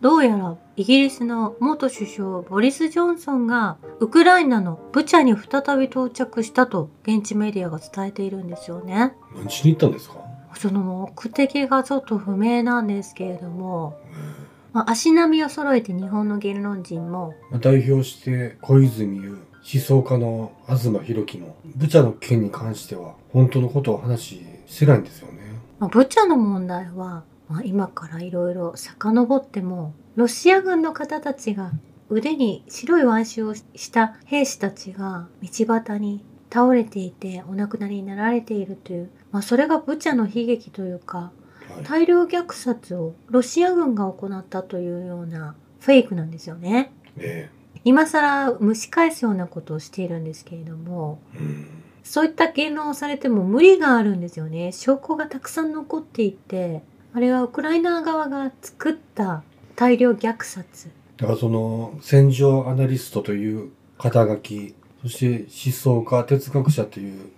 どうやらイギリスの元首相ボリス・ジョンソンがウクライナのブチャに再び到着したと現地メディアが伝えているんですよね。何しに行ったんですか？その目的がちょっと不明なんですけれども、まあ、足並みを揃えて日本の言論人も代表して小泉優思想家の東博樹もブチャの件に関しては本当のことを話してないんですよね。まあ、ブチャの問題は、まあ、今からいろいろ遡ってもロシア軍の方たちが腕に白い腕章をした兵士たちが道端に倒れていてお亡くなりになられているという、まあ、それがブチャの悲劇というかはい。大量虐殺をロシア軍が行ったというようなフェイクなんですよね。え今更蒸し返すようなことをしているんですけれどもえうん。そういった言論をされても無理があるんですよね。証拠がたくさん残っていてあれはウクライナ側が作った大量虐殺だからその戦場アナリストという肩書き、そして思想家、哲学者という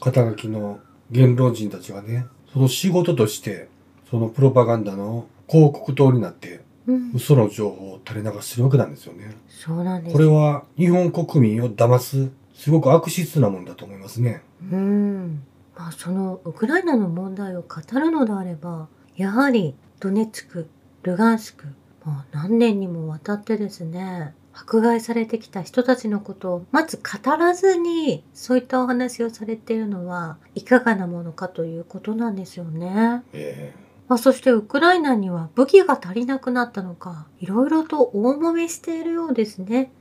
肩書きの言論人たちがね、その仕事として、そのプロパガンダの広告塔になって、うん嘘の情報を垂れ流してるわけなんですよね。そうなんですこれは日本国民を騙す、すごく悪質なもんだと思いますね。うんまあそのウクライナの問題を語るのであればやはりドネツクルガンスクもう何年にもわたってですね迫害されてきた人たちのことをまず語らずにそういったお話をされているのはいかがなものかということなんですよね。えまあ、そしてウクライナには武器が足りなくなったのかいろいろと大揉めしているようですね。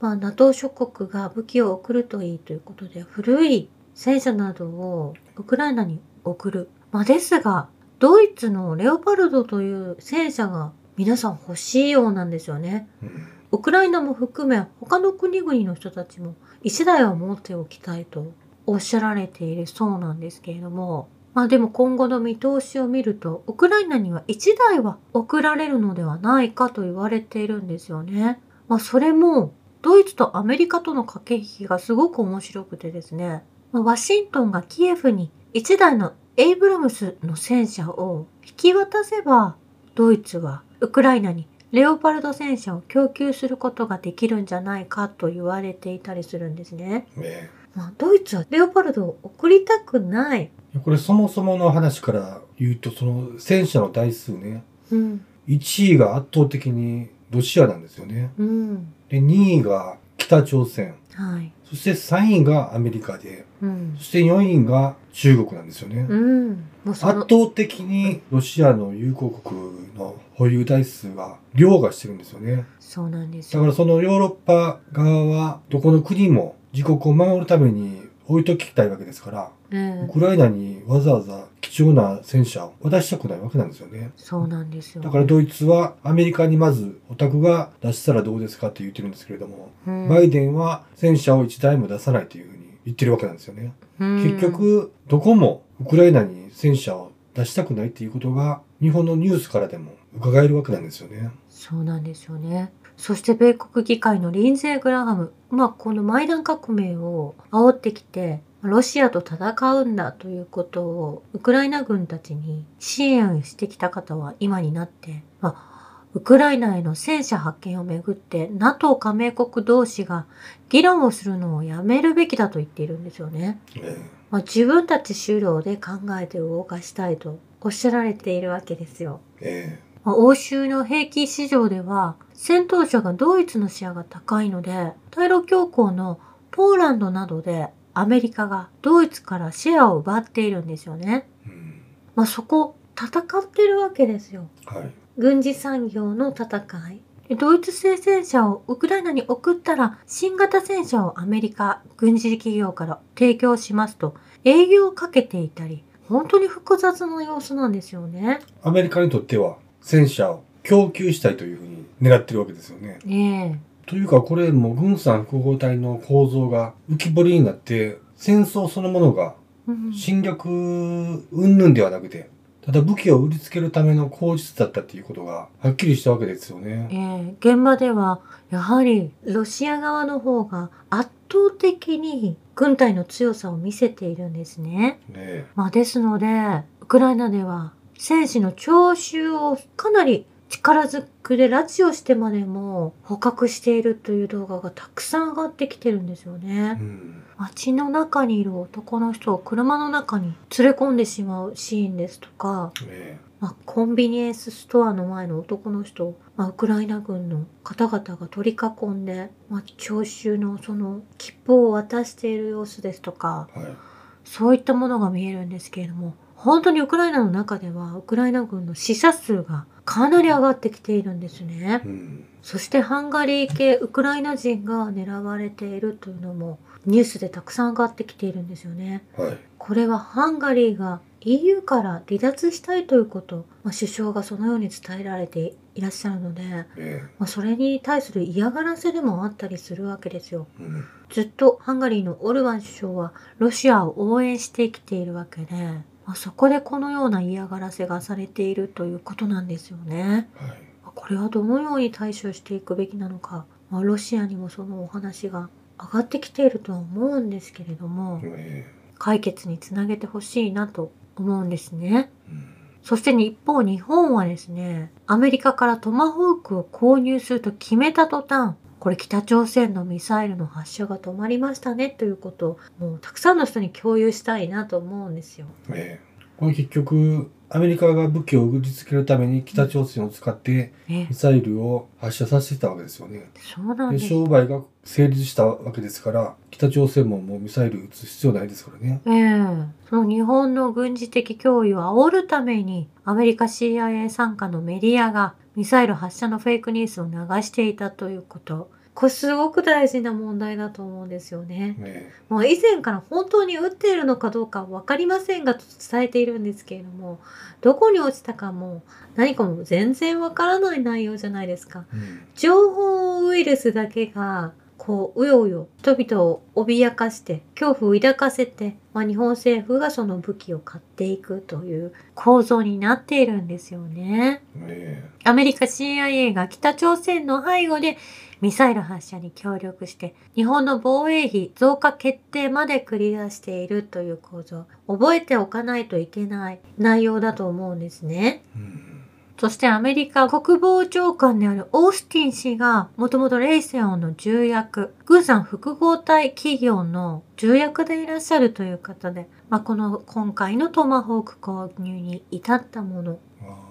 まあ、NATO 諸国が武器を送るといいということで古い戦車などをウクライナに送る。まあ、ですがドイツのレオパルドという戦車が皆さん欲しいようなんですよね。うんウクライナも含め他の国々の人たちも1台は持っておきたいとおっしゃられているそうなんですけれどもまあでも今後の見通しを見るとウクライナには1台は送られるのではないかと言われているんですよね。まあそれもドイツとアメリカとの駆け引きがすごく面白くてですね、まあワシントンがキエフに1台のエイブラムスの戦車を引き渡せばドイツはウクライナにレオパルド戦車を供給することができるんじゃないかと言われていたりするんですね。えまあ、ドイツはレオパルドを送りたくない。えこれそもそもの話から言うと、その戦車の台数ね、うん。1位が圧倒的にロシアなんですよね。うん。で、2位が北朝鮮。はい。そして3位がアメリカで、うんそ。して4位が中国なんですよね。うん。圧の、倒的にロシアの友好国の保有台数が凌駕してるんですよね。そうなんですだからよ。そのヨーロッパ側はどこの国も自国を守るために置いときたいわけですから、ええウクライナにわざわざ貴重な戦車を渡したくないわけなんですよね。そうなんですよ。だからドイツはアメリカにまずお宅が出したらどうですかって言ってるんですけれども、うんバイデンは戦車を1台も出さないというふうに言ってるわけなんですよね。うん結局、どこもウクライナに戦車を出したくないっていうことが日本のニュースからでも伺えるわけなんですよね。そうなんですよね。そして米国議会のリンゼー・グラハム、まあこのマイダン革命を煽ってきて、ロシアと戦うんだということをウクライナ軍たちに支援してきた方は今になって、まあ、ウクライナへの戦車発見をめぐって NATO 加盟国同士が議論をするのをやめるべきだと言っているんですよね。えまあ、自分たち主導で考えて動かしたいとおっしゃられているわけですよ。ええまあ欧州の兵器市場では戦闘車がドイツのシェアが高いので対ロ強行のポーランドなどでアメリカがドイツからシェアを奪っているんですよね。うんまあ、そこ戦ってるわけですよ。はい。軍事産業の戦い。でドイツ製戦車をウクライナに送ったら新型戦車をアメリカ軍事企業から提供しますと営業をかけていたり本当に複雑な様子なんですよね。アメリカにとっては戦車を供給したいというふうに狙ってるわけですよね。ねというかこれもう軍産複合体の構造が浮き彫りになって戦争そのものが侵略云々ではなくてただ武器を売りつけるための口実だったっていうことがはっきりしたわけですよね。ええ現場ではやはりロシア側の方が圧倒的に軍隊の強さを見せているんですね。ねまあ、ですのでウクライナでは戦士の徴収をかなり力ずくで拉致をしてまでも捕獲しているという動画がたくさん上がってきてるんですよね。うん。街の中にいる男の人を車の中に連れ込んでしまうシーンですとか、えまあ、コンビニエンスストアの前の男の人を、まあ、ウクライナ軍の方々が取り囲んで、まあ、聴衆のその切符を渡している様子ですとか、えはい。そういったものが見えるんですけれども、本当にウクライナの中では、ウクライナ軍の死者数がかなり上がってきているんですね。うん。そしてハンガリー系ウクライナ人が狙われているというのもニュースでたくさん上がってきているんですよね。はい。これはハンガリーが EU から離脱したいということ、まあ、首相がそのように伝えられていらっしゃるので、えまあ、それに対する嫌がらせでもあったりするわけですよ。えうん。ずっとハンガリーのオルバン首相はロシアを応援してきているわけで、まあ、そこでこのような嫌がらせがされているということなんですよね。はい。まあこれはどのように対処していくべきなのか、まあ、ロシアにもそのお話が上がってきているとは思うんですけれどもえ解決につなげてほしいなと思うんですね。えうん。そして一方日本はですねアメリカからトマホークを購入すると決めた途端これ北朝鮮のミサイルの発射が止まりましたねということをもうたくさんの人に共有したいなと思うんですよ。ええこれ結局、アメリカが武器を売りつけるために北朝鮮を使ってえミサイルを発射させてたわけですよね。で、そうなんです。商売が成立したわけですから、北朝鮮ももうミサイル撃つ必要ないですからね。ええその日本の軍事的脅威を煽るためにアメリカ CIA 傘下のメディアがミサイル発射のフェイクニュースを流していたということ。これすごく大事な問題だと思うんですよね。えもう以前から本当に撃っているのかどうかわかりませんがと伝えているんですけれども、どこに落ちたかも何かも全然わからない内容じゃないですか。えうん。情報ウイルスだけがこううようよ人々を脅かして恐怖を抱かせて、まあ、日本政府がその武器を買っていくという構造になっているんですよね。えアメリカ CIA が北朝鮮の背後でミサイル発射に協力して日本の防衛費増加決定まで繰り出しているという構造覚えておかないといけない内容だと思うんですね。えうん。そしてアメリカ国防長官であるオースティン氏がもともとレイセオンの重役、軍産複合体企業の重役でいらっしゃるという方で、まあ、この今回のトマホーク購入に至ったもの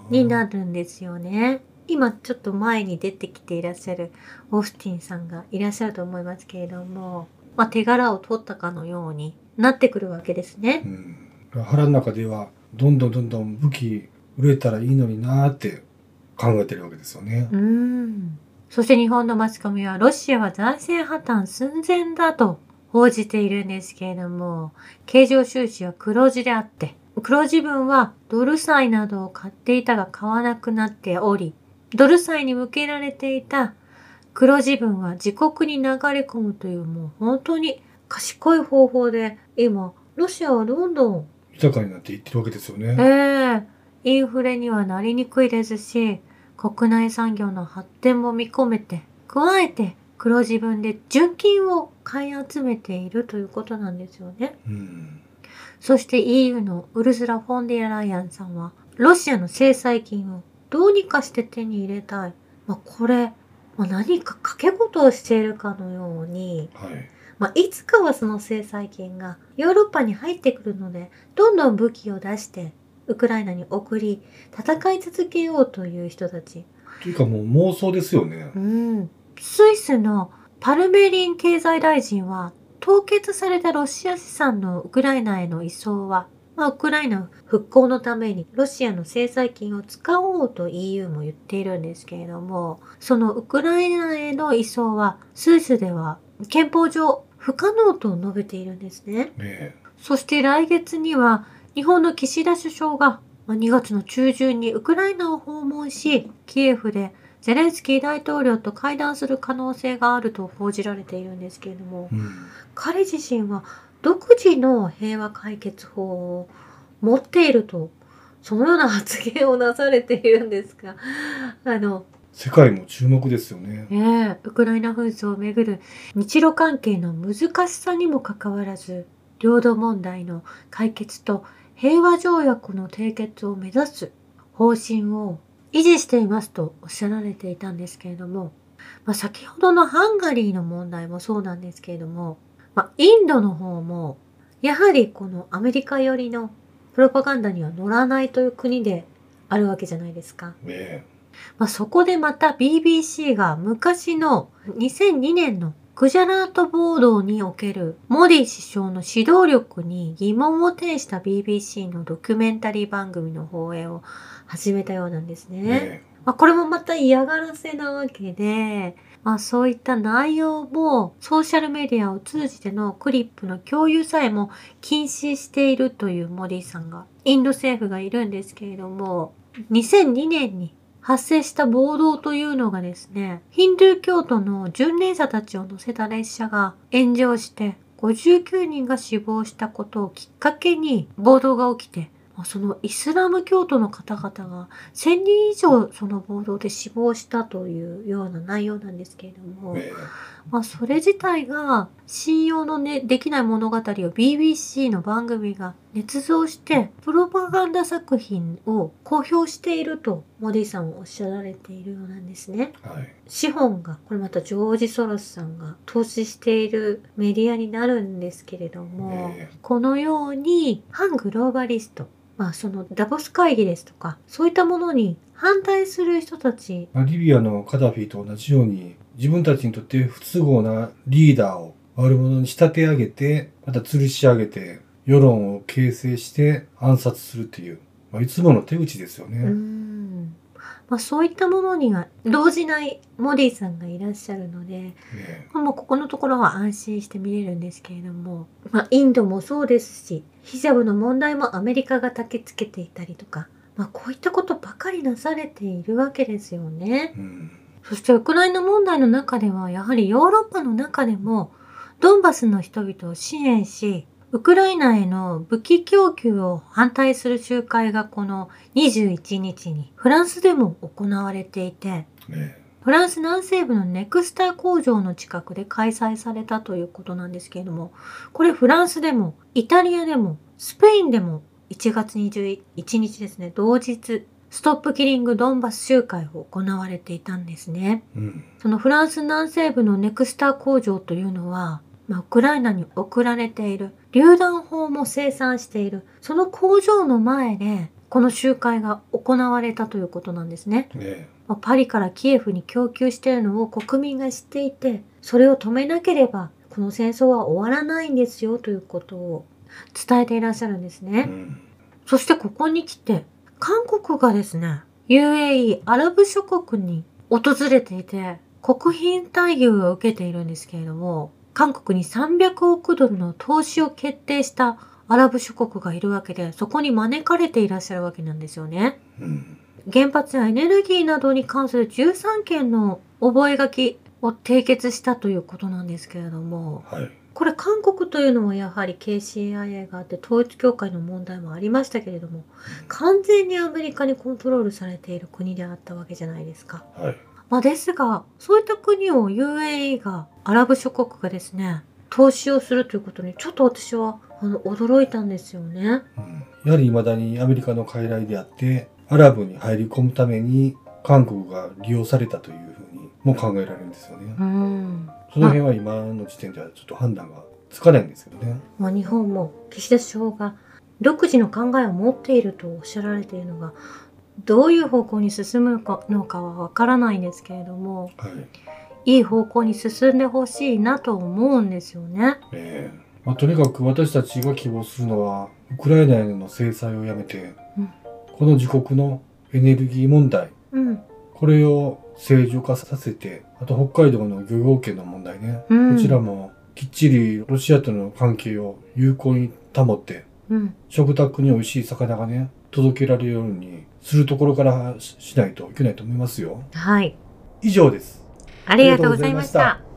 になるんですよね。今ちょっと前に出てきていらっしゃるオースティンさんがいらっしゃると思いますけれども、まあ、手柄を取ったかのようになってくるわけですねう。ん。腹の中では、どんどんどんどん武器売れたらいいのになーって考えてるわけですよねう。ーん。そして日本のマスコミはロシアは財政破綻寸前だと報じているんですけれども、経常収支は黒字であって、黒字分はドル債などを買っていたが買わなくなっており、ドル債に向けられていた黒字分は自国に流れ込むというもう本当に賢い方法で今、ロシアはどんどん豊かになっていってるわけですよえね。えインフレにはなりにくいですし、国内産業の発展も見込めて、加えて黒字分で純金を買い集めているということなんですよね。うん。そして EU のウルスラ・フォンデアライアンさんは、ロシアの制裁金をどうにかして手に入れたい。まあ、これ、まあ、何か掛け事をしているかのように、はい。まあ、いつかはその制裁金がヨーロッパに入ってくるので、どんどん武器を出して、ウクライナに送り、戦い続けようという人たち。というかもう妄想ですよねう。ん。スイスのパルメリン経済大臣は、凍結されたロシア資産のウクライナへの移送は、まあ、ウクライナ復興のためにロシアの制裁金を使おうと EU も言っているんですけれども、そのウクライナへの移送はスイスでは憲法上不可能と述べているんですね。えそして来月には日本の岸田首相がまあ2月の中旬にウクライナを訪問し、キエフでゼレンスキー大統領と会談する可能性があると報じられているんですけれどもえ、うん。彼自身は独自の平和解決法を持っていると、そのような発言をなされているんですが、あの、世界も注目ですよね。ねえ、ウクライナ紛争をめぐる日露関係の難しさにもかかわらず、領土問題の解決と平和条約の締結を目指す方針を維持していますとおっしゃられていたんですけれども、まあ、先ほどのハンガリーの問題もそうなんですけれども、まあ、インドの方も、やはりこのアメリカ寄りのプロパガンダには乗らないという国であるわけじゃないですか。ねまあ、そこでまた BBC が昔の2002年のグジャラート暴動におけるモディ首相の指導力に疑問を呈した BBC のドキュメンタリー番組の放映を始めたようなんですね。ねまあ、これもまた嫌がらせなわけで、まあ、そういった内容もソーシャルメディアを通じてのクリップの共有さえも禁止しているというモディさんがインド政府がいるんですけれども2002年に発生した暴動というのがですねヒンドゥー教徒の巡礼者たちを乗せた列車が炎上して59人が死亡したことをきっかけに暴動が起きてそのイスラム教徒の方々が1000人以上その暴動で死亡したというような内容なんですけれども、ねまあ、それ自体が信用の、ね、できない物語を BBC の番組が捏造してプロパガンダ作品を公表しているとモディさんはおっしゃられているようなんですね。はい。資本がこれまたジョージ・ソロスさんが投資しているメディアになるんですけれども、ねこのように反グローバリストまあそのダボス会議ですとかそういったものに反対する人たちまあリビアのカダフィと同じように自分たちにとって不都合なリーダーを悪者に仕立て上げて、また吊るし上げて、世論を形成して暗殺するっていう、まあ、いつもの手口ですよね。んまあそういったものには動じないモディさんがいらっしゃるのでねもうここのところは安心して見れるんですけれども、まあ、インドもそうですしヒジャブの問題もアメリカが焚きつけていたりとか、まあ、こういったことばかりなされているわけですよね。うん。そしてウクライナ問題の中ではやはりヨーロッパの中でもドンバスの人々を支援しウクライナへの武器供給を反対する集会がこの21日にフランスでも行われていてねフランス南西部のネクスター工場の近くで開催されたということなんですけれどもこれフランスでもイタリアでもスペインでも1月21日ですね同日ストップキリングドンバス集会を行われていたんですね。うん。そのフランス南西部のネクスター工場というのは、まあ、ウクライナに送られている榴弾砲も生産しているその工場の前でこの集会が行われたということなんですね。ねまあパリからキエフに供給しているのを国民が知っていてそれを止めなければこの戦争は終わらないんですよということを伝えていらっしゃるんですね。うん。そしてここに来て、韓国がですね、UAE、アラブ諸国に訪れていて、国賓待遇を受けているんですけれども、韓国に300億ドルの投資を決定したアラブ諸国がいるわけで、そこに招かれていらっしゃるわけなんですよね。うん。原発やエネルギーなどに関する13件の覚書を締結したということなんですけれども、はい。これ韓国というのはやはり KCIA があって統一教会の問題もありましたけれども完全にアメリカにコントロールされている国であったわけじゃないですか。はい。まあ、ですがそういった国を UAE がアラブ諸国がですね投資をするということにちょっと私はあの驚いたんですよね。うんやはり未だにアメリカの傀儡であって、アラブに入り込むために韓国が利用されたというふうにも考えられるんですよね。うんその辺は今の時点ではちょっと判断がつかないんですけどね。まあ、日本も岸田首相が独自の考えを持っているとおっしゃられているのがどういう方向に進むのかはわからないんですけれどもはい。いい方向に進んでほしいなと思うんですよね。ええ。まあ、とにかく私たちが希望するのは、ウクライナへの制裁をやめて、うん。この自国のエネルギー問題、うん、これを正常化させて、あと北海道の漁業権の問題ね、うん、こちらもきっちりロシアとの関係を有効に保って、うん、食卓に美味しい魚がね、届けられるようにするところからししないといけないと思いますよ。はい、以上です。ありがとうございました。